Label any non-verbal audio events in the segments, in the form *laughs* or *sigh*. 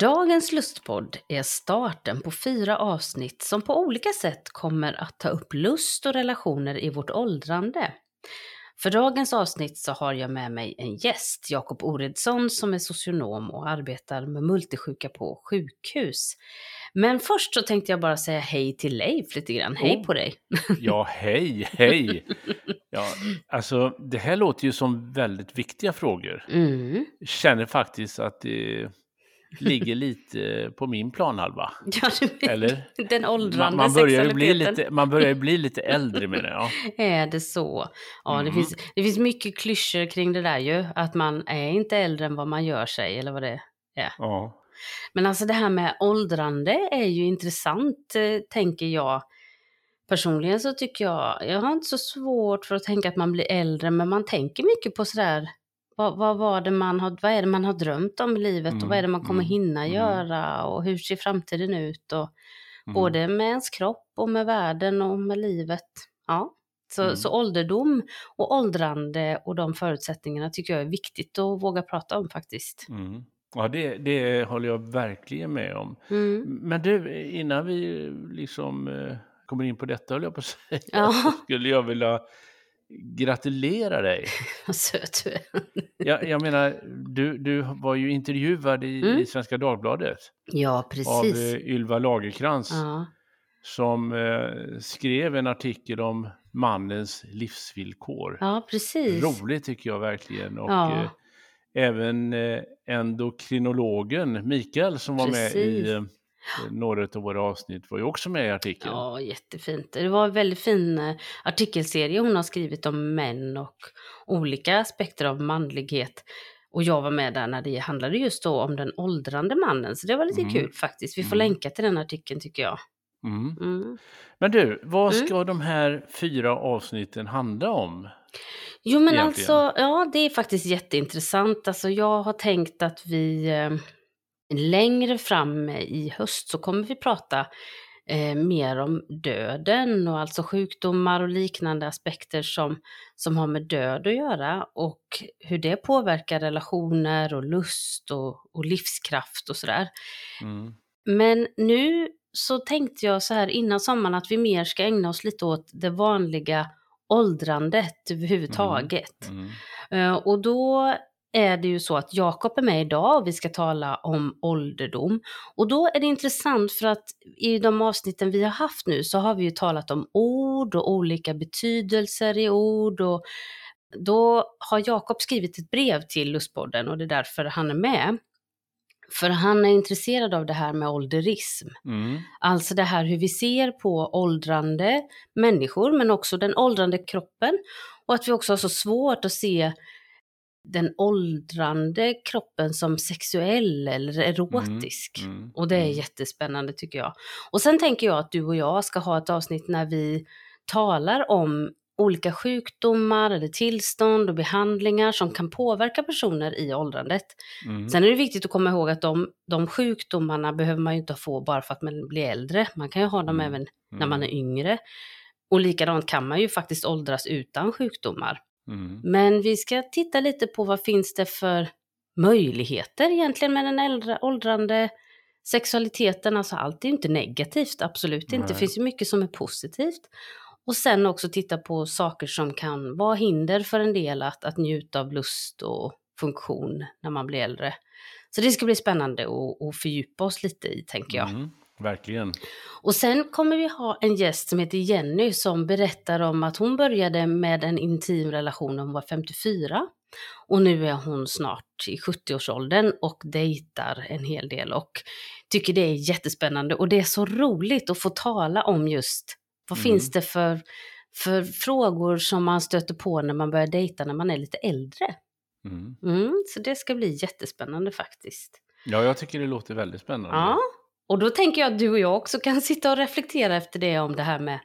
Dagens lustpodd är starten på fyra avsnitt som på olika sätt kommer att ta upp lust och relationer i vårt åldrande. För dagens avsnitt så har jag med mig en gäst, Jakob Oredsson, som är socionom och arbetar med multisjuka på sjukhus. Men först så tänkte jag bara säga hej till Leif lite grann. Hej Oh. på dig! *laughs* Ja, hej, hej. Ja, alltså, det här låter ju som väldigt viktiga frågor. Mm. Känner faktiskt att det ligger lite på min planhalva. *laughs* Ja, Eller? Den åldrande Man, man, börjar ju bli lite, man börjar ju bli lite äldre menar jag. Är det så? Ja, det, Mm. finns, det finns mycket klyschor kring det där ju. Att man är inte äldre än vad man gör sig, eller vad det är. Ja. Men alltså det här med åldrande är ju intressant, eh, tänker jag. Personligen så tycker jag, jag har inte så svårt för att tänka att man blir äldre, men man tänker mycket på sådär, vad, vad, var det man har, vad är det man har drömt om i livet och Mm, vad är det man kommer mm, hinna mm. göra och hur ser framtiden ut och Mm. både med ens kropp och med världen och med livet. Ja. Så, Mm. så ålderdom och åldrande och de förutsättningarna tycker jag är viktigt att våga prata om faktiskt. Mm. Ja, det, det håller jag verkligen med om. Mm. Men du, innan vi liksom eh, kommer in på detta, höll jag på att säga, Ja. *laughs* skulle jag vilja gratulera dig. *laughs* Vad söt du är. Jag, jag menar, du, du var ju intervjuad i, Mm. i Svenska Dagbladet Ja, av eh, Ylva Lagerkrans Ja. som eh, skrev en artikel om mannens livsvillkor. ja, precis. Roligt tycker jag verkligen. Och Ja. eh, även eh, endokrinologen Mikael som var med Precis. i eh, några av våra avsnitt var ju också med i artikeln. Ja, jättefint. Det var en väldigt fin eh, artikelserie hon har skrivit om män och olika aspekter av manlighet. Och jag var med där när det handlade just då om den åldrande mannen, så det var lite Mm. kul faktiskt. Vi får Mm. länka till den artikeln tycker jag. Mm. Mm. Men du, vad Mm. ska de här fyra avsnitten handla om? Jo men Egentligen. alltså, ja det är faktiskt jätteintressant. Alltså jag har tänkt att vi eh, längre fram i höst så kommer vi prata eh, mer om döden och alltså sjukdomar och liknande aspekter som, som har med död att göra och hur det påverkar relationer och lust och, och livskraft och sådär. Mm. Men nu så tänkte jag så här innan sommaren att vi mer ska ägna oss lite åt det vanliga åldrandet överhuvudtaget. Mm. Eh, Och då är det ju så att Jakob är med idag och vi ska tala om ålderdom. Och då är det intressant för att i de avsnitten vi har haft nu så har vi ju talat om ord och olika betydelser i ord och då har Jakob skrivit ett brev till Lustpodden och det är därför han är med. För han är intresserad av det här med ålderism. Mm. Alltså det här hur vi ser på åldrande människor men också den åldrande kroppen. Och att vi också har så svårt att se den åldrande kroppen som sexuell eller erotisk. Mm. Mm. Och det är Mm. jättespännande tycker jag. Och sen tänker jag att du och jag ska ha ett avsnitt när vi talar om olika sjukdomar eller tillstånd och behandlingar som kan påverka personer i åldrandet. Mm. Sen är det viktigt att komma ihåg att de, de sjukdomarna behöver man ju inte få bara för att man blir äldre. Man kan ju ha dem Mm. även när man är yngre. Och likadant kan man ju faktiskt åldras utan sjukdomar. Mm. Men vi ska titta lite på vad finns det för möjligheter egentligen med den äldre, åldrande sexualiteten. Alltså allt är ju inte negativt, absolut inte. Det finns ju mycket som är positivt. Och sen också titta på saker som kan vara hinder för en del att, att njuta av lust och funktion när man blir äldre. Så det ska bli spännande att, att fördjupa oss lite i, tänker jag. Mm. Verkligen. Och sen kommer vi ha en gäst som heter Jenny som berättar om att hon började med en intim relation när hon var 54. Och nu är hon snart i 70-årsåldern och dejtar en hel del och tycker det är jättespännande. Och det är så roligt att få tala om just vad Mm. finns det för, för frågor som man stöter på när man börjar dejta när man är lite äldre. Mm. Mm, så det ska bli jättespännande faktiskt. Ja, jag tycker det låter väldigt spännande. Ja, och då tänker jag att du och jag också kan *laughs* sitta och reflektera efter det om det här med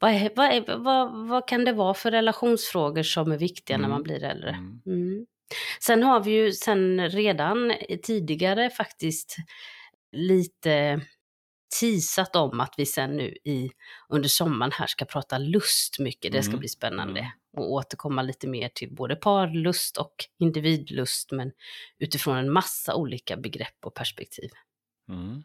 vad, är, vad, är, vad, vad kan det vara för relationsfrågor som är viktiga när Mm. man blir äldre. Mm. Mm. Sen har vi ju sen redan tidigare faktiskt lite teasat om att vi sen nu i, under sommaren här ska prata lust mycket. Det ska Mm. bli spännande. Mm. Och återkomma lite mer till både parlust och individlust, men utifrån en massa olika begrepp och perspektiv. Mm.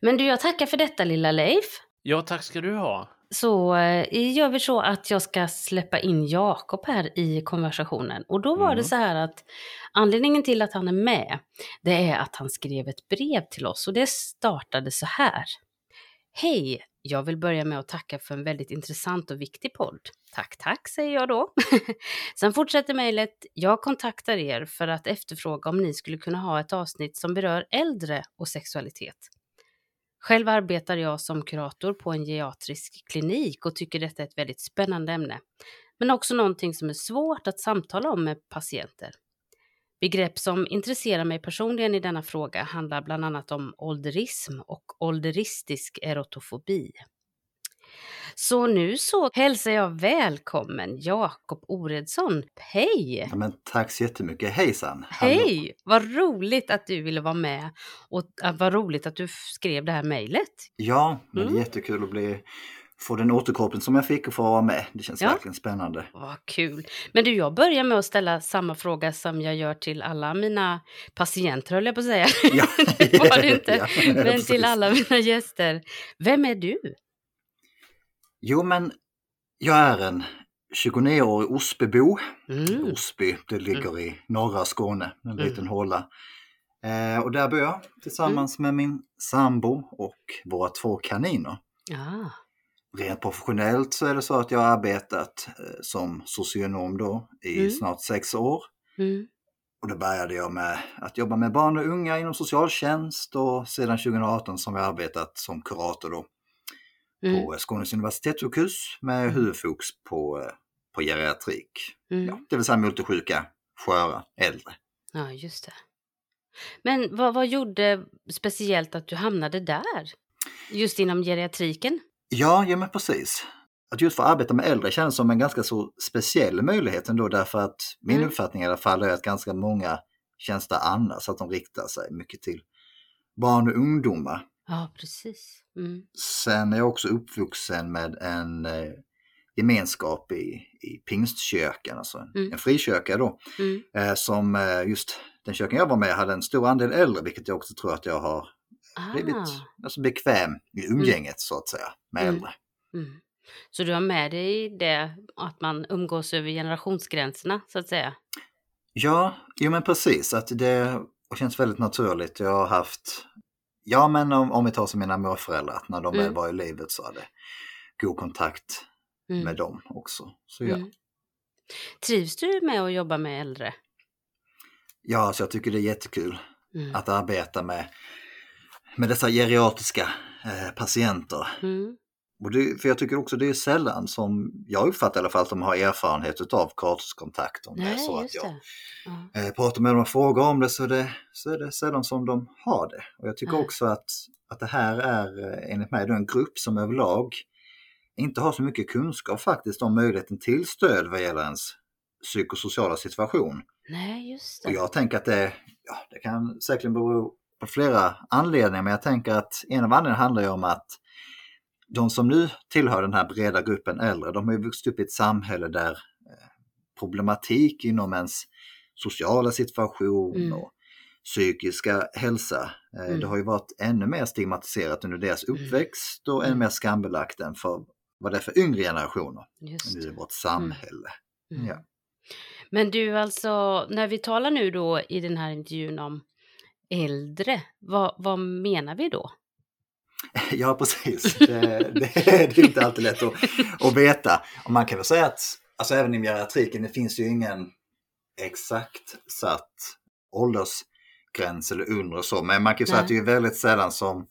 Men du, jag tackar för detta lilla Leif. Ja, tack ska du ha. Så eh, gör vi så att jag ska släppa in Jakob här i konversationen. Och då var Mm. det så här att anledningen till att han är med, det är att han skrev ett brev till oss och det startade så här. Hej! Jag vill börja med att tacka för en väldigt intressant och viktig podd. Tack, tack, säger jag då. *laughs* Sen fortsätter mejlet. Jag kontaktar er för att efterfråga om ni skulle kunna ha ett avsnitt som berör äldre och sexualitet. Själv arbetar jag som kurator på en geriatrisk klinik och tycker detta är ett väldigt spännande ämne. Men också någonting som är svårt att samtala om med patienter. Begrepp som intresserar mig personligen i denna fråga handlar bland annat om ålderism och ålderistisk erotofobi. Så nu så hälsar jag välkommen Jakob Oredsson. Hej! Ja, men tack så jättemycket. Hejsan! Hallå. Hej! Vad roligt att du ville vara med och äh, vad roligt att du skrev det här mejlet. Ja, men det Mm. är jättekul att bli, få den återkoppling som jag fick och få vara med. Det känns Ja. verkligen spännande. Vad kul. Men du, jag börjar med att ställa samma fråga som jag gör till alla mina patienter, höll jag på att säga. Ja. *laughs* det var det inte. *laughs* Ja, Men precis. till alla mina gäster. Vem är du? Jo, men jag är en 29-årig Osbybo. Mm. Osby, det ligger i norra Skåne, en Mm. liten håla. Eh, och där bor jag tillsammans Mm. med min sambo och våra två kaniner. Ja. Rent professionellt så är det så att jag har arbetat eh, som socionom då i Mm. snart sex år. Mm. Och då började jag med att jobba med barn och unga inom socialtjänst och sedan 2018 som jag arbetat som kurator då Mm. på Skånes universitetssjukhus med huvudfokus på, eh, på geriatrik. Mm. Ja, det vill säga multisjuka, sköra, äldre. Ja, just det. Men vad, vad gjorde speciellt att du hamnade där? Just inom geriatriken? Ja, ja men precis. Att just få arbeta med äldre känns som en ganska så speciell möjlighet ändå därför att min Mm. uppfattning i alla fall är att ganska många tjänster annars att de riktar sig mycket till barn och ungdomar. Ja, precis. Mm. Sen är jag också uppvuxen med en eh, gemenskap i, i pingstkyrkan, alltså en, Mm. en frikyrka då. Mm. Eh, som eh, just den kyrkan jag var med hade en stor andel äldre, vilket jag också tror att jag har blivit Ah. alltså, bekväm i umgänget så att säga med Mm. äldre. Mm. Så du har med dig det att man umgås över generationsgränserna så att säga? Ja, jo men precis. Att det känns väldigt naturligt. Jag har haft, ja men om, om vi tar som mina morföräldrar, att när de väl Mm. var i livet så hade god kontakt Mm. med dem också. Så ja, Mm. Trivs du med att jobba med äldre? ja så jag tycker det är jättekul Mm. att arbeta med, med dessa geriatriska eh, patienter. Mm. Och det, för jag tycker också det är sällan som, jag uppfattar i alla fall att de har erfarenhet av kuratorskontakt. Om det Nej, så att jag det. Ja. eh, pratar med dem och frågar om det så, är det så är det sällan som de har det. Och jag tycker Nej. också att, att det här är eh, enligt mig en grupp som överlag inte har så mycket kunskap faktiskt om möjligheten till stöd vad gäller ens psykosociala situation. Nej, just Och det. jag tänker att det, ja, det kan säkerligen bero på flera anledningar men jag tänker att en av anledningarna handlar ju om att de som nu tillhör den här breda gruppen äldre, de har ju vuxit upp i ett samhälle där eh, problematik inom ens sociala situation Mm. och psykiska hälsa, eh, Mm. det har ju varit ännu mer stigmatiserat under deras Mm. uppväxt och ännu Mm. mer skambelagt än för vad det är för yngre generationer i vårt samhälle. Mm. Ja. Men du, alltså, när vi talar nu då i den här intervjun om äldre, vad, vad menar vi då? *laughs* Ja, precis. Det, det, det är inte alltid lätt att, att veta. Och man kan väl säga att alltså även i geriatriken, det finns ju ingen exakt satt åldersgräns eller under och så. Men man kan ju säga Nej. att det är väldigt sällan som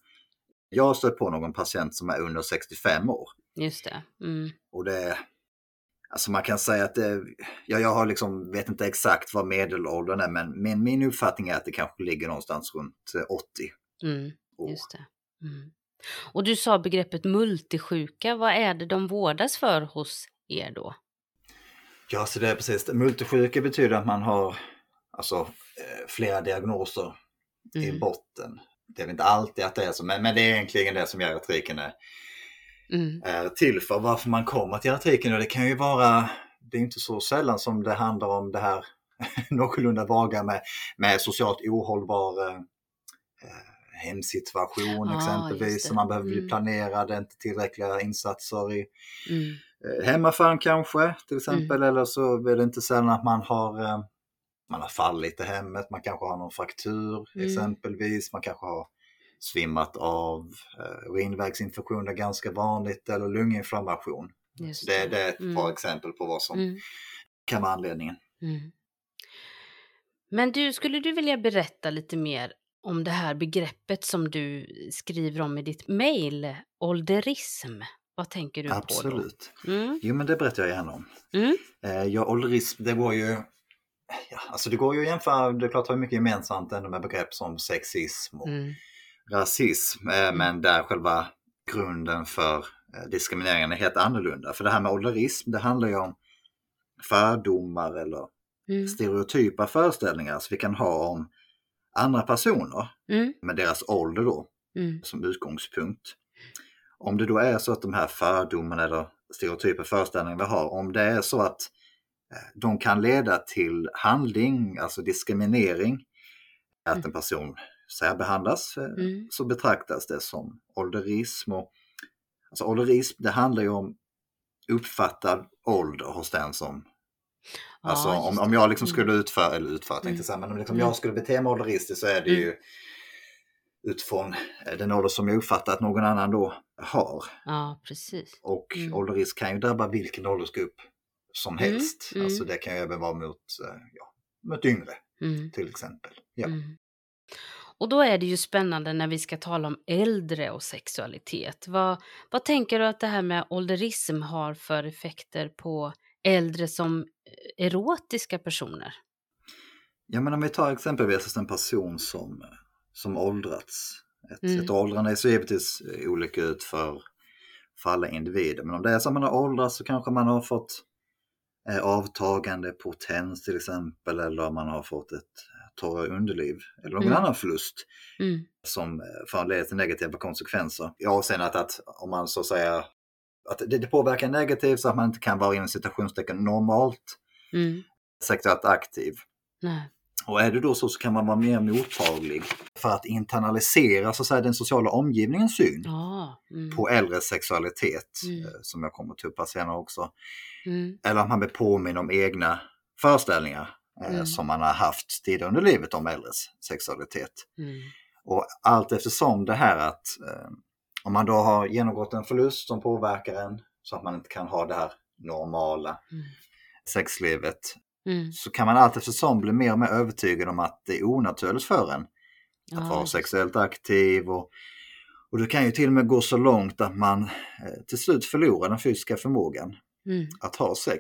jag har stött på någon patient som är under 65 år. Just det. Mm. Och det, alltså man kan säga att det, ja, jag har liksom, vet inte exakt vad medelåldern är, men min, min uppfattning är att det kanske ligger någonstans runt eh, 80 Mm. år. Just det. Mm. Och du sa begreppet multisjuka. Vad är det de vårdas för hos er då? Ja, så det är precis. Multisjuka betyder att man har alltså, eh, flera diagnoser i Mm. botten. Det är inte alltid att det är så, men, men det är egentligen det som geriatriken är, Mm. är till för. Varför man kommer till geriatriken, och det kan ju vara, det är inte så sällan som det handlar om det här *laughs* någorlunda vaga med, med socialt ohållbar eh, eh, hemsituation Ah, exempelvis, det. som man behöver bli Mm. planerad, inte tillräckliga insatser i Mm. eh, hemmafall kanske till exempel, eller så är det inte sällan att man har eh, man har fallit i hemmet, man kanske har någon fraktur Mm. exempelvis, man kanske har svimmat av, eh, urinvägsinfektion är ganska vanligt, eller lunginflammation. Just Det, det är ett Mm. par exempel på vad som Mm. kan vara anledningen. Mm. Men du, skulle du vilja berätta lite mer om det här begreppet som du skriver om i ditt mejl, ålderism? Vad tänker du på Absolut. Mm. Jo men det berättar jag gärna om. Mm. Eh, ja, ålderism, det går ju Ja, alltså det går ju att jämföra, det är klart har mycket gemensamt ändå med begrepp som sexism och Mm. rasism, eh, men där själva grunden för eh, diskrimineringen är helt annorlunda. För det här med ålderism, det handlar ju om fördomar eller Mm. stereotypa föreställningar som vi kan ha om andra personer Mm. med deras ålder då Mm. som utgångspunkt. Om det då är så att de här fördomarna eller stereotypa föreställningarna vi har, om det är så att eh, de kan leda till handling, alltså diskriminering, att en person särbehandlas, eh, Mm. så betraktas det som ålderism. Och, alltså ålderism, det handlar ju om uppfattad ålder hos den som Alltså Ja, om, om jag liksom Mm. skulle utföra, eller utföra tänkte Mm. jag säga, men om liksom Mm. jag skulle bete mig ålderistiskt så är det Mm. ju utifrån eh, den ålder som jag uppfattar att någon annan då har. Ja, precis. Och Mm. ålderism kan ju drabba vilken åldersgrupp som Mm, helst. mm. Alltså det kan ju även vara mot, eh, ja, mot yngre Mm. till exempel. Ja. Mm. Och då är det ju spännande när vi ska tala om äldre och sexualitet. Vad, vad tänker du att det här med ålderism har för effekter på äldre som eh, erotiska personer? ja men om vi tar exempelvis en person som, som åldrats. Ett, Mm. ett åldrande ser givetvis eh, olika ut för, för alla individer. Men om det är så att man har åldrats så kanske man har fått eh, avtagande potens till exempel eller man har fått ett torrare underliv eller någon Mm. annan förlust Mm. som eh, föranleder till negativa konsekvenser. I avseende att, att om man så att säga att det, det påverkar negativt så att man inte kan vara inom citationstecken normalt Mm. sexuellt aktiv. Nej. Och är det då så så kan man vara mer mottaglig för att internalisera så att säga, den sociala omgivningens syn Ja. Mm. på äldres sexualitet, Mm. eh, som jag kommer att ta upp senare också. Mm. Eller att man blir påminn om egna föreställningar eh, Mm. som man har haft tidigare under livet om äldres sexualitet. Mm. Och allt eftersom det här att eh, om man då har genomgått en förlust som påverkar en så att man inte kan ha det här normala Mm. sexlivet Mm. så kan man allt eftersom bli mer och mer övertygad om att det är onaturligt för en att Ja, vara just- sexuellt aktiv. Och, och det kan ju till och med gå så långt att man eh, till slut förlorar den fysiska förmågan Mm. att ha sex.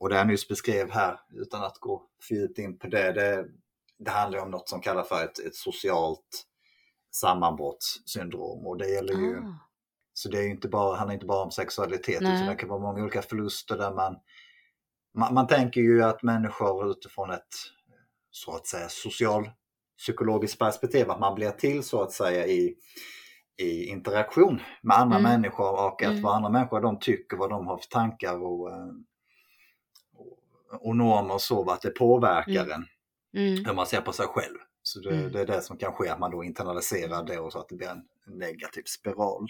Och det jag nyss beskrev här, utan att gå för djupt in på det, det, det handlar om något som kallas för ett, ett socialt sammanbrottssyndrom. Och det gäller ju, Ah. så det är inte bara, handlar inte bara om sexualitet, Nej. utan det kan vara många olika förluster där man, man, man tänker ju att människor utifrån ett, så att säga, social psykologiskt perspektiv, att man blir till så att säga i, i interaktion med andra Mm. människor och att Mm. vad andra människor de tycker, vad de har för tankar och, eh, och, normer och så, att det påverkar en Mm. hur man ser på sig själv. Så det, Mm. det är det som kan ske, att man då internaliserar det och så att det blir en negativ spiral.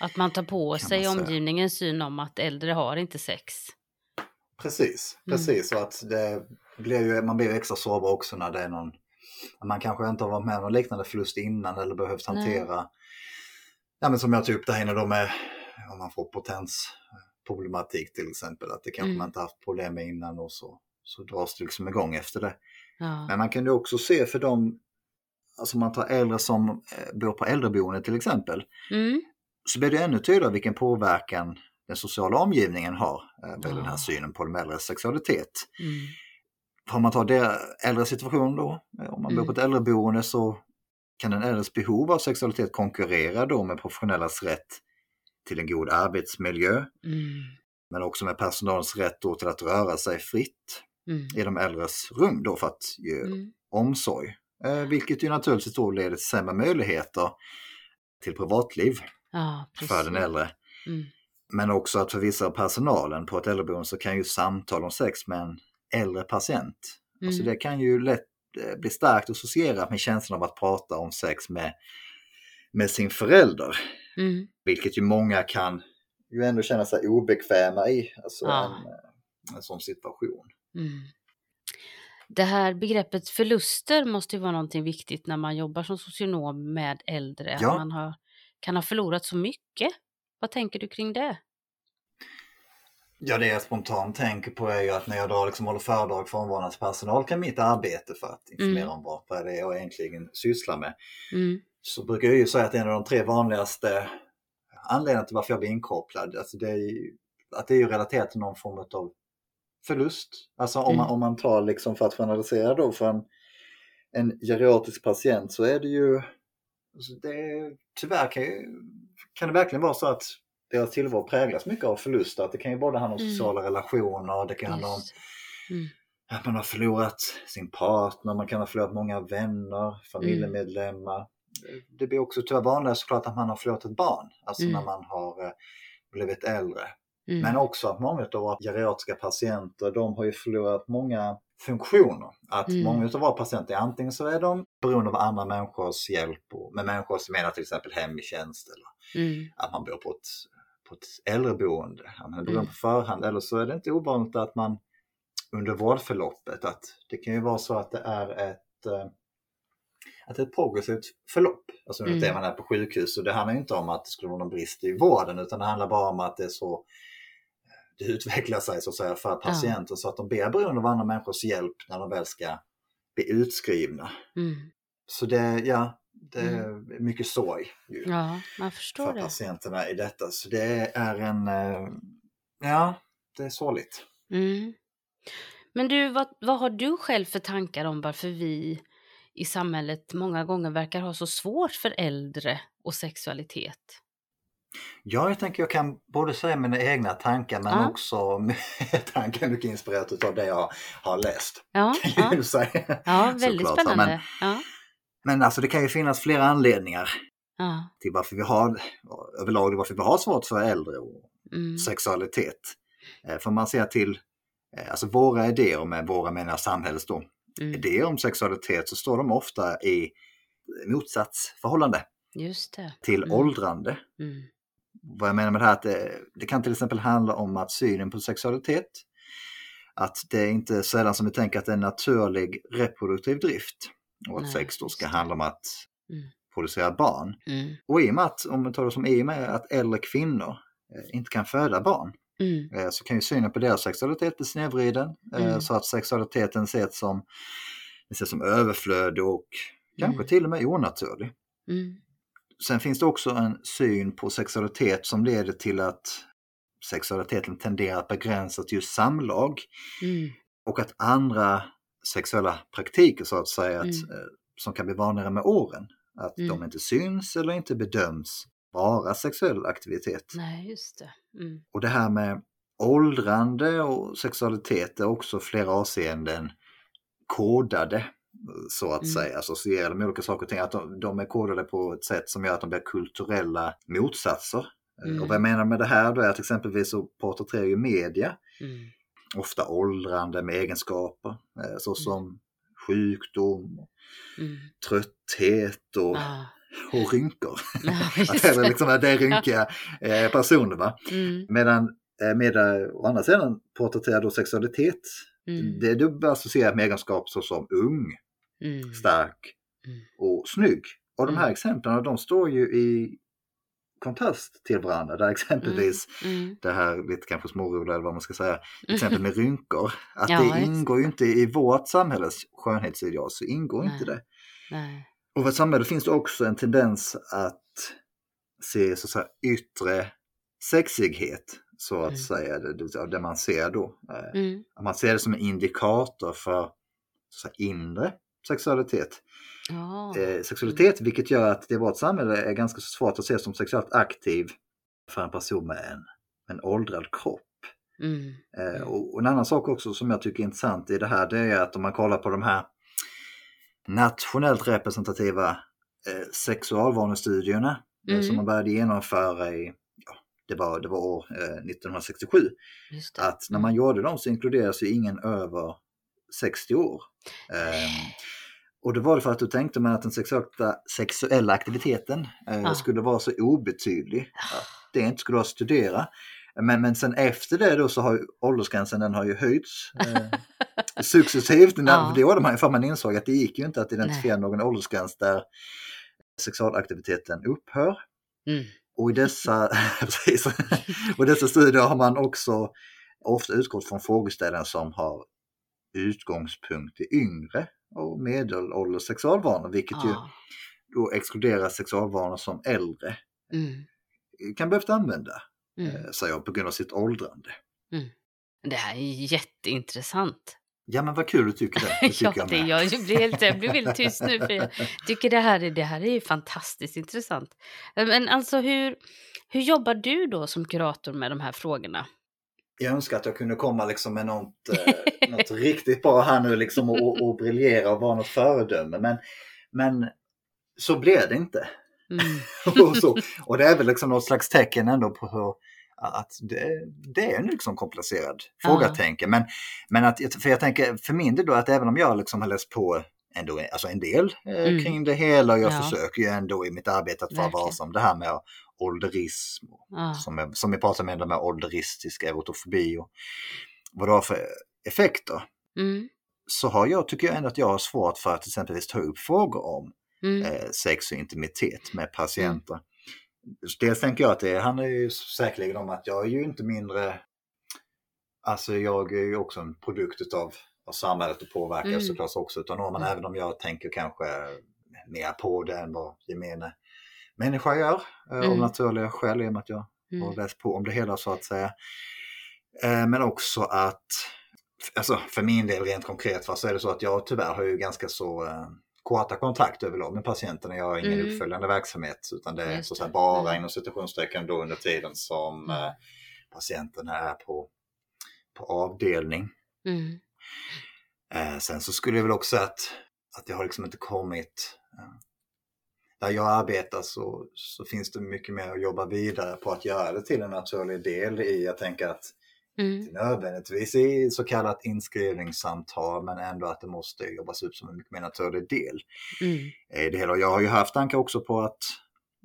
Att man tar på sig omgivningens syn om att äldre har inte sex. Precis, Mm. precis. Så att det blir ju, man blir extra sårbar också när det är någon, man kanske inte har varit med om någon liknande förlust innan eller behövt Nej. hantera, ja men som jag tog upp det här innan då med, om man får potensproblematik till exempel, att det kanske Mm. man inte haft problem med innan och så så dras det liksom igång efter det. Ja. Men man kan ju också se för dem, alltså man tar äldre som eh, bor på äldreboende till exempel, Mm. så blir det ännu tydligare vilken påverkan den sociala omgivningen har eh, med den Ja. här synen på de äldres sexualitet. Mm. Om man tar det äldre situation då, eh, om man bor Mm. på ett äldreboende så kan den äldres behov av sexualitet konkurrera då med professionellas rätt till en god arbetsmiljö, Mm. men också med personalens rätt då till att röra sig fritt Mm. i de äldres rum då för att ge Mm. omsorg. Eh, vilket ju naturligtvis då leder till sämre möjligheter till privatliv precis. för den äldre. Mm. Men också att för vissa av personalen på ett äldreboende så kan ju samtal om sex med en äldre patient, alltså Mm. det kan ju lätt eh, bli starkt associerat med känslan av att prata om sex med, med sin förälder. Mm. Vilket ju många kan ju ändå känna sig obekväma i, alltså Ja. en, eh, en sån situation. Mm. Det här begreppet förluster måste ju vara någonting viktigt när man jobbar som socionom med äldre. Ja. Att man har, kan ha förlorat så mycket. Vad tänker du kring det? Ja, det jag spontant tänker på är ju att när jag då liksom håller föredrag för omvårdnadens personal kan mitt arbete för att informera Mm. om vad det är jag egentligen sysslar med. Mm. Så brukar jag ju säga att en av de tre vanligaste anledningarna till varför jag blir inkopplad, alltså det är ju, att det är ju relaterat till någon form av förlust. Alltså om, man, Mm. om man tar liksom för att generalisera då för en, en geriatrisk patient så är det ju, alltså det är, tyvärr kan, ju, kan det verkligen vara så att deras tillvaro präglas mycket av förluster. Att det kan ju både handla om Mm. sociala relationer, det kan handla om. Mm. att man har förlorat sin partner, man kan ha förlorat många vänner, familjemedlemmar. Det blir också tyvärr vanligare såklart att man har förlorat ett barn, alltså Mm. när man har eh, blivit äldre. Mm. Men också att många av våra geriatriska patienter, de har ju förlorat många funktioner. Att Mm. många av våra patienter, antingen så är de beroende av andra människors hjälp, och, med människor som menar till exempel hemtjänst eller Mm. att man bor på ett, på ett äldreboende, att man är beroende Mm. på förhand. Eller så är det inte ovanligt att man under vårdförloppet, att det kan ju vara så att det är ett, eh, att det är ett progressivt förlopp. Alltså Mm. det man är på sjukhus. Och det handlar inte om att det skulle vara någon brist i vården utan det handlar bara om att det är så det utvecklar sig så att säga för patienten så att de blir beroende av andra människors hjälp när de väl ska bli utskrivna. Mm. Så det, ja, det är mycket sorg ju Ja, för det. patienterna i detta. Så det är en, eh, ja, det är sorgligt. Mm. Men du, vad, vad har du själv för tankar om varför vi i samhället många gånger verkar ha så svårt för äldre och sexualitet? Ja, jag tänker jag kan både säga mina egna tankar men Ja. också *laughs* tankar mycket inspirerat av det jag har läst. Ja, *laughs* ja, ja *laughs* väldigt Såklart, spännande. Men, men alltså det kan ju finnas flera anledningar till varför vi har, överlag varför vi har svårt för äldre och mm, sexualitet. Eh, För man ser till eh, alltså våra idéer, med våra menar samhällets då, mm, idéer om sexualitet så står de ofta i motsatsförhållande just det. till Mm. åldrande. Mm, Vad jag menar med det här att det, det kan till exempel handla om att synen på sexualitet, att det är inte sällan som vi tänker att det är en naturlig reproduktiv drift och att Nej, sex då ska handla om att Mm. producera barn. mm, Och i och med att, om vi tar det som i och med att äldre kvinnor eh, inte kan föda barn, mm, eh, så kan ju synen på deras sexualitet bli snedvriden. eh, Mm. Så att sexualiteten ses som, ses som överflödig och kanske Mm. till och med onaturlig. mm, Sen finns det också en syn på sexualitet som leder till att sexualiteten tenderar att begränsa till just samlag mm, och att andra sexuella praktiker så att säga, att, Mm. eh, som kan bli vanligare med åren, att de Mm. inte syns eller inte bedöms vara sexuell aktivitet. nej, just det. Mm, Och det här med åldrande och sexualitet är också flera avseenden kodade så att Mm. säga, associerade med olika saker och ting. Att de, de är kodade på ett sätt som gör att de blir kulturella motsatser. Mm. Och vad jag menar med det här då är att exempelvis så porträtterar ju media mm, ofta åldrande med egenskaper eh, såsom sjukdom, mm. trötthet och, Ah, *laughs* och rynkor. *laughs* *laughs* Att det är liksom det är rynkiga eh, personer. Va? Mm, Medan media å andra sidan porträtterar då sexualitet. Mm, Det du associerat med egenskaper såsom ung, mm, stark Mm. och snygg. Och de här Mm. exemplen de står ju i kontrast till varandra. Där exempelvis det här lite kanske småroliga eller vad man ska säga, *laughs* exempel med rynkor. Att Ja, det ingår ju inte i vårt samhälles skönhetsideal, så ingår Nej. inte det. Nej. Och i vårt samhälle finns det också en tendens att se så att säga, yttre sexighet, så att Mm. säga, det, det, man ser då. Eh, Mm. Man ser det som en indikator för så säga, inre sexualitet. Ja. Eh, sexualitet, vilket gör att det i vårt samhälle är ganska svårt att se som sexuellt aktiv för en person med en, en åldrad kropp. Mm. Eh, och, och en annan sak också som jag tycker är intressant i det här, det är att om man kollar på de här nationellt representativa eh, sexualvanestudierna eh, Mm. som man började genomföra i, det var, det var år eh, 1967, Just det. att när man gjorde dem så inkluderas ju ingen över 60 år. Ehm, och det var det för att då tänkte man att den sexuella, sexuella aktiviteten eh, Ah. skulle vara så obetydlig att det inte skulle vara att studera. Men, men sen efter det då så har ju åldersgränsen den har ju höjts eh, *laughs* successivt. Ja. Det gjorde man ju för man insåg att det gick ju inte att identifiera någon åldersgräns där sexualaktiviteten upphör. Mm. Och i dessa, *laughs* precis, och dessa studier har man också ofta utgått från frågeställningar som har utgångspunkt i yngre och medelålders sexualvanor, vilket ju Ja. då exkluderar sexualvanor som äldre Mm. kan behöva använda, Mm. eh, säger jag, på grund av sitt åldrande. Det här är jätteintressant. Ja men vad kul du tycker det. det *laughs* tycker ja, jag det, jag, jag blir helt, jag blir väldigt tyst nu för jag *laughs* tycker det här, är, det här är fantastiskt intressant. Men alltså hur, hur jobbar du då som kurator med de här frågorna? Jag önskar att jag kunde komma liksom med något, eh, *laughs* något riktigt bra här nu liksom och, och, briljera och vara något föredöme. Men, men så blir det inte. Mm. och, så, och det är väl liksom något slags tecken ändå på hur att det, det är en liksom komplicerad fråga Ja. tänker men, men att, för jag tänker för min del då att även om jag liksom har läst på ändå, alltså en del eh, Mm. kring det hela och jag Ja. försöker ju ändå i mitt arbete att vara varsam det här med ålderism Ja. som, som vi pratar med, med ålderistisk erotofobi och vad det har för effekter. Mm. Så har jag, tycker jag ändå att jag har svårt för att exempelvis ta upp frågor om Mm. eh, sex och intimitet med patienter. Dels tänker jag att det handlar ju säkerligen om att jag är ju inte mindre, alltså jag är ju också en produkt utav, av samhället och påverkar Mm. såklart också utav normen, Mm. även om jag tänker kanske mer på det än vad gemene människa gör eh, av Mm. naturliga skäl i och med att jag har Mm. läst på om det hela så att säga. Eh, Men också att, alltså för min del rent konkret va, så är det så att jag tyvärr har ju ganska så eh, korta kontakt överlag med patienterna. Jag har ingen Mm. uppföljande verksamhet utan det är Just så att säga bara Mm. inom citationstecken då under tiden som Mm. eh, patienterna är på, på avdelning. Mm. Eh, sen så skulle jag väl också säga att, att det har liksom inte kommit eh, där jag arbetar så, så finns det mycket mer att jobba vidare på att göra det till en naturlig del i, jag tänker att Mm. nödvändigtvis i så kallat inskrivningssamtal men ändå att det måste jobbas upp som en mycket mer naturlig del Mm. i det hela. Jag har ju haft tankar också på att,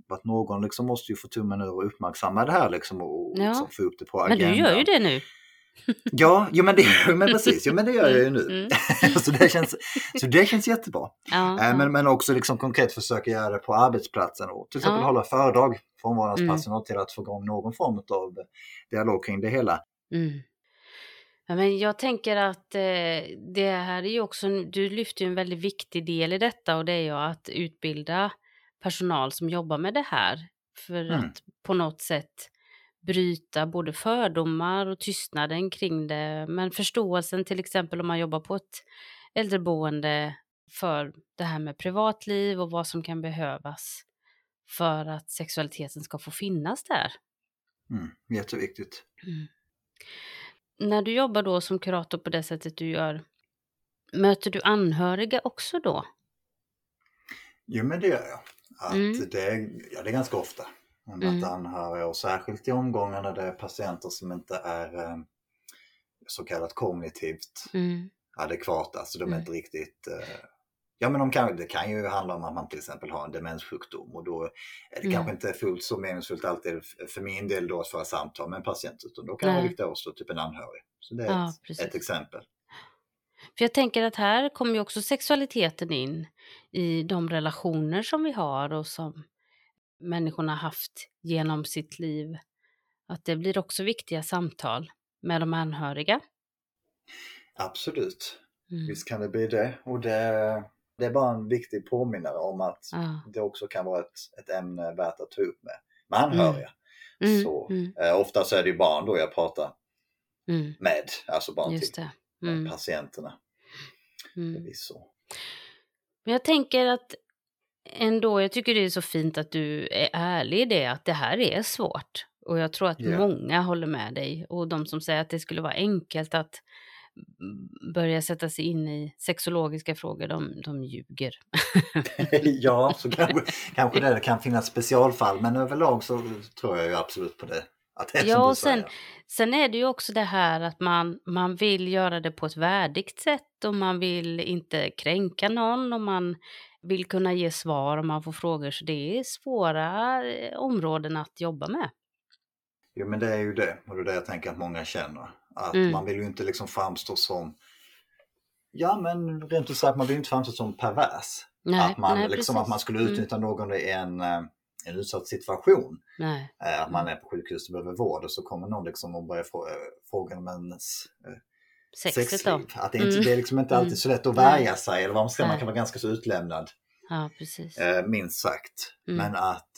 att någon liksom måste ju få tummen ur och uppmärksamma det här liksom och Ja. liksom få upp det på Men agendan. du gör ju det nu. *laughs* Ja, jo, men, det, men precis, jo, men det gör jag ju nu. Mm. *laughs* så, det känns, så det känns jättebra. Ja, Eh. Men, men också liksom konkret försöka göra det på arbetsplatsen och till exempel Ja. hålla föredrag från Mm. personal till att få igång någon form av dialog kring det hela. Mm. Ja, men jag tänker att eh, det här är ju också, du lyfter ju en väldigt viktig del i detta och det är ju att utbilda personal som jobbar med det här för Mm. att på något sätt bryta både fördomar och tystnaden kring det, men förståelsen till exempel om man jobbar på ett äldreboende för det här med privatliv och vad som kan behövas för att sexualiteten ska få finnas där. Mm, jätteviktigt. När du jobbar då som kurator på det sättet du gör, möter du anhöriga också då? Jo men det gör jag. Att Mm. det, ja, det är ganska ofta. Att Mm. anhöriga och särskilt i omgångar när det är patienter som inte är eh, så kallat kognitivt Mm. adekvata. Så de är Mm. inte riktigt eh, Ja men de kan, det kan ju handla om att man till exempel har en demenssjukdom och då är det Mm. kanske inte fullt så meningsfullt alltid för min del då att föra samtal med en patient utan då kan Nej. man rikta oss till typ en anhörig. Så det är Ja, ett, ett exempel. För jag tänker att här kommer ju också sexualiteten in i de relationer som vi har och som människorna haft genom sitt liv. Att det blir också viktiga samtal med de anhöriga. Absolut, Mm. visst kan det bli det. Och det, det är bara en viktig påminnare om att Ja. det också kan vara ett, ett ämne värt att ta upp med, med anhöriga. Mm, Så, mm, eh, ofta så är det ju barn då jag pratar mm, med, alltså barn just till det. Mm, patienterna. mm. Förvisso. Men jag tänker att ändå, jag tycker det är så fint att du är ärlig i det, att det här är svårt. Och jag tror att Ja. många håller med dig. Och de som säger att det skulle vara enkelt att mm, börja sätta sig in i sexologiska frågor, de, de ljuger. *laughs* ja, så kanske, kanske det kan finnas specialfall men överlag så tror jag ju absolut på det. Att det Ja, och sen-. Sen är det ju också det här att man, man vill göra det på ett värdigt sätt och man vill inte kränka någon och man vill kunna ge svar om man får frågor. Så det är svåra eh, områden att jobba med. Jo men det är ju det och det är det jag tänker att många känner. Att Mm. man vill ju inte liksom framstå som, ja men rent ut sagt man vill ju inte framstå som pervers. Nej, att, man, nej, liksom, att man skulle Mm. utnyttja någon i en, eh, en utsatt situation. Nej. Eh, Att man är på sjukhus och behöver vård och så kommer någon liksom och börjar eh, fråga om ens Sexet sexliv. då. Att det, inte, Mm. det är liksom inte alltid Mm. så lätt att värja sig eller vad man ska, man kan vara ganska så utlämnad. Ja, precis. Minst sagt. Mm. Men att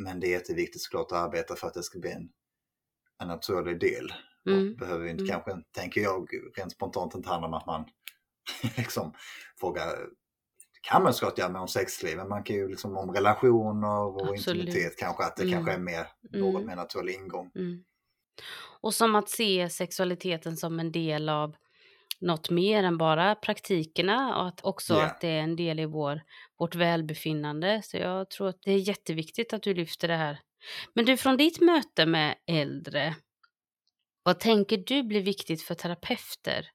men det är jätteviktigt såklart att arbeta för att det ska bli en, en naturlig del. Mm. Behöver ju inte Mm. kanske, tänker jag, rent spontant inte handla om att man *laughs* liksom frågar kan man såklart göra med om sexliv, men man kan ju liksom om relationer och Absolut. intimitet kanske, att det Mm. kanske är mer, något Mm. mer naturlig ingång. Mm. Och som att se sexualiteten som en del av något mer än bara praktikerna och att också Ja. att det är en del i vår, vårt välbefinnande. Så jag tror att det är jätteviktigt att du lyfter det här. Men du, från ditt möte med äldre, vad tänker du blir viktigt för terapeuter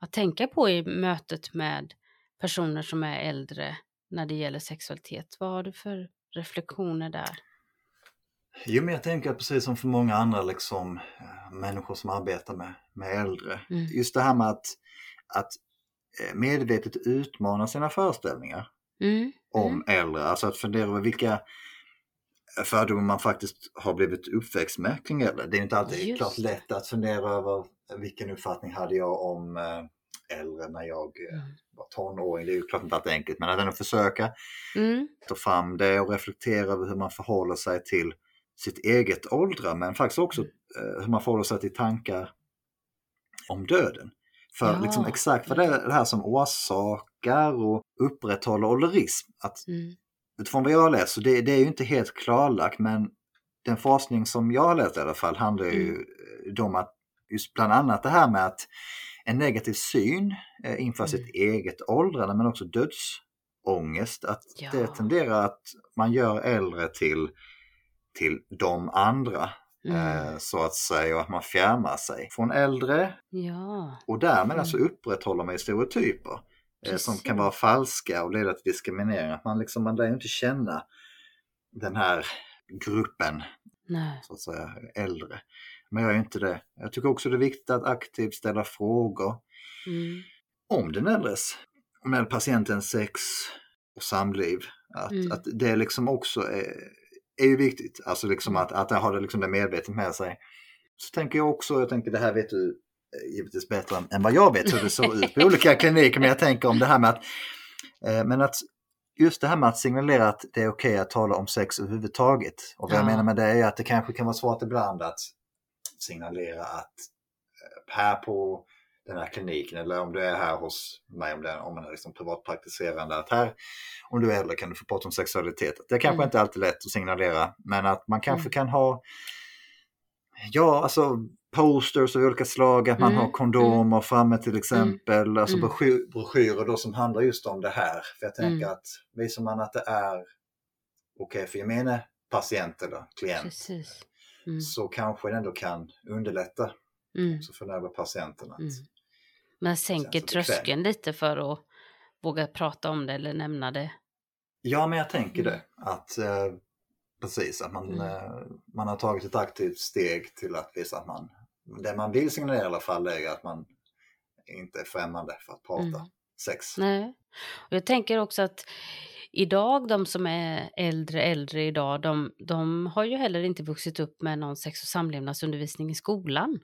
att tänka på i mötet med personer som är äldre när det gäller sexualitet? Vad har du för reflektioner där? Jo, men jag tänker precis som för många andra liksom, eh, människor som arbetar med, med äldre, Mm. just det här med att, att eh, medvetet utmana sina föreställningar Mm. om äldre, alltså att fundera över vilka fördomar man faktiskt har blivit uppväxt med kring äldre. Det är inte alltid Just klart det. lätt att fundera över vilken uppfattning hade jag om eh, äldre när jag eh, Mm. var tonåring. Det är ju klart inte alltid enkelt, men att ändå försöka Mm. ta fram det och reflektera över hur man förhåller sig till sitt eget åldra men faktiskt också eh, hur man förhåller sig till tankar om döden. För Ja. liksom exakt vad det är det här som orsakar och upprätthåller ålderism. Att, Mm. Utifrån vad jag har läst, så det, det är ju inte helt klarlagt men den forskning som jag har läst i alla fall handlar ju Mm. om att just bland annat det här med att en negativ syn eh, inför Mm. sitt eget åldrande men också dödsångest. Att Ja. det tenderar att man gör äldre till, till de andra Mm. eh, så att säga och att man fjärmar sig från äldre Ja. och därmed Mm. alltså upprätthåller man stereotyper eh, som kan Precis. vara falska och leda till diskriminering. Att man liksom, man lär ju inte känna den här gruppen Nej. så att säga äldre. Men jag är inte det. Jag tycker också det är viktigt att aktivt ställa frågor Mm. om den äldres, den patientens sex och samliv. Att, Mm. att det liksom också är, är ju viktigt. Alltså liksom Mm. att, att ha det liksom det medvetet med sig. Så tänker jag också, jag tänker det här vet du eh, givetvis bättre än, än vad jag vet hur det ser ut på olika *laughs* kliniker. Men jag tänker om det här med att, eh, men att just det här med att signalera att det är okej att tala om sex överhuvudtaget. Och vad jag Ja. menar med det är att det kanske kan vara svårt ibland att signalera att eh, här på den här kliniken eller om du är här hos mig om, det, om man är liksom privatpraktiserande att här om du är äldre kan du få prata om sexualitet. Det kanske Mm. inte alltid är lätt att signalera men att man kanske Mm. kan ha ja alltså posters av olika slag, att man Mm, har kondomer framme till exempel, alltså mm. broschyr, broschyrer då som handlar just om det här. För jag tänker Mm. att visar man att det är okej för gemene patient eller klient. Mm. så kanske det ändå kan underlätta Mm. också för patienten. Att, Mm. Men sänker tröskeln lite för att våga prata om det eller nämna det. Ja, men jag tänker Mm. det. Att eh, precis, att man, Mm. eh, man har tagit ett aktivt steg till att visa att man, det man vill signalera i alla fall är ju att man inte är främmande för att prata Mm. sex. Nej. Och jag tänker också att idag, de som är äldre, äldre idag, de, de har ju heller inte vuxit upp med någon sex och samlevnadsundervisning i skolan.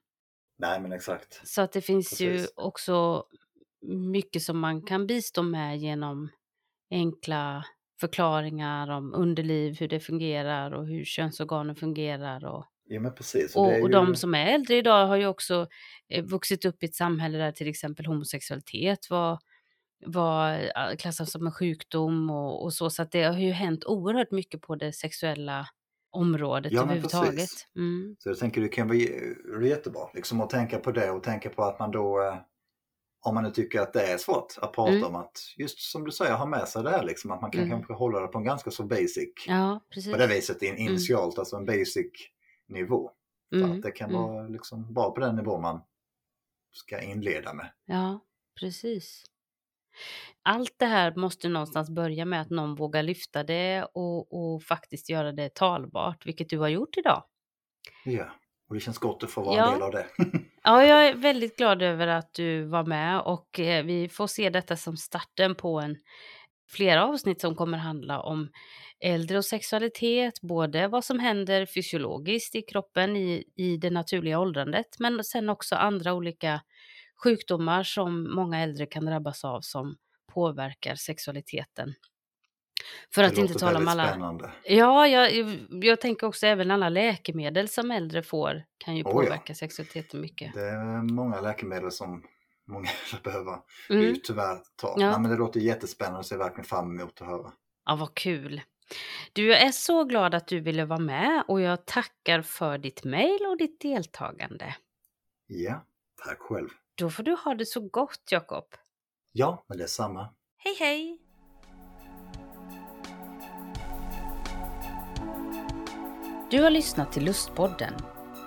Nej, men exakt. Så att det finns ju Precis. också mycket som man kan bistå med genom enkla förklaringar om underliv, hur det fungerar och hur könsorganen fungerar. Och, Ja, men precis. och, och ju- de som är äldre idag har ju också eh, vuxit upp i ett samhälle där till exempel homosexualitet var, var eh, klassat som en sjukdom och, och så. Så att det har ju hänt oerhört mycket på det sexuella området Ja, överhuvudtaget. Mm. Så jag tänker det kan vara j- jättebra liksom, att tänka på det och tänka på att man då, eh, om man nu tycker att det är svårt att prata Mm. om att, just som du säger, ha med sig det här liksom, att man kan Mm. kanske hålla det på en ganska så basic, Ja, precis. på det viset in, initialt, alltså en basic nivå. Så Mm, att det kan mm. vara liksom bara på den nivå man ska inleda med. Ja, precis. Allt det här måste någonstans börja med att någon vågar lyfta det och, och faktiskt göra det talbart, vilket du har gjort idag. Ja, och det känns gott att få vara Ja. en del av det. *laughs* Ja, jag är väldigt glad över att du var med och eh, vi får se detta som starten på en flera avsnitt som kommer handla om äldre och sexualitet, både vad som händer fysiologiskt i kroppen i, i det naturliga åldrandet, men sen också andra olika sjukdomar som många äldre kan drabbas av som påverkar sexualiteten. För Det att inte tala om alla... spännande. Ja, jag, jag tänker också även alla läkemedel som äldre får kan ju Oh ja. påverka sexualiteten mycket. Det är många läkemedel som många *laughs* behöver Mm. ju tyvärr ta. Ja. Nej, men det låter jättespännande och ser verkligen fram emot att höra. Ja, vad kul. Du, jag är så glad att du ville vara med och jag tackar för ditt mejl och ditt deltagande. Ja, tack själv. Då får du ha det så gott, Jakob. Ja, men det är samma. Hej, hej! Du har lyssnat till Lustpodden.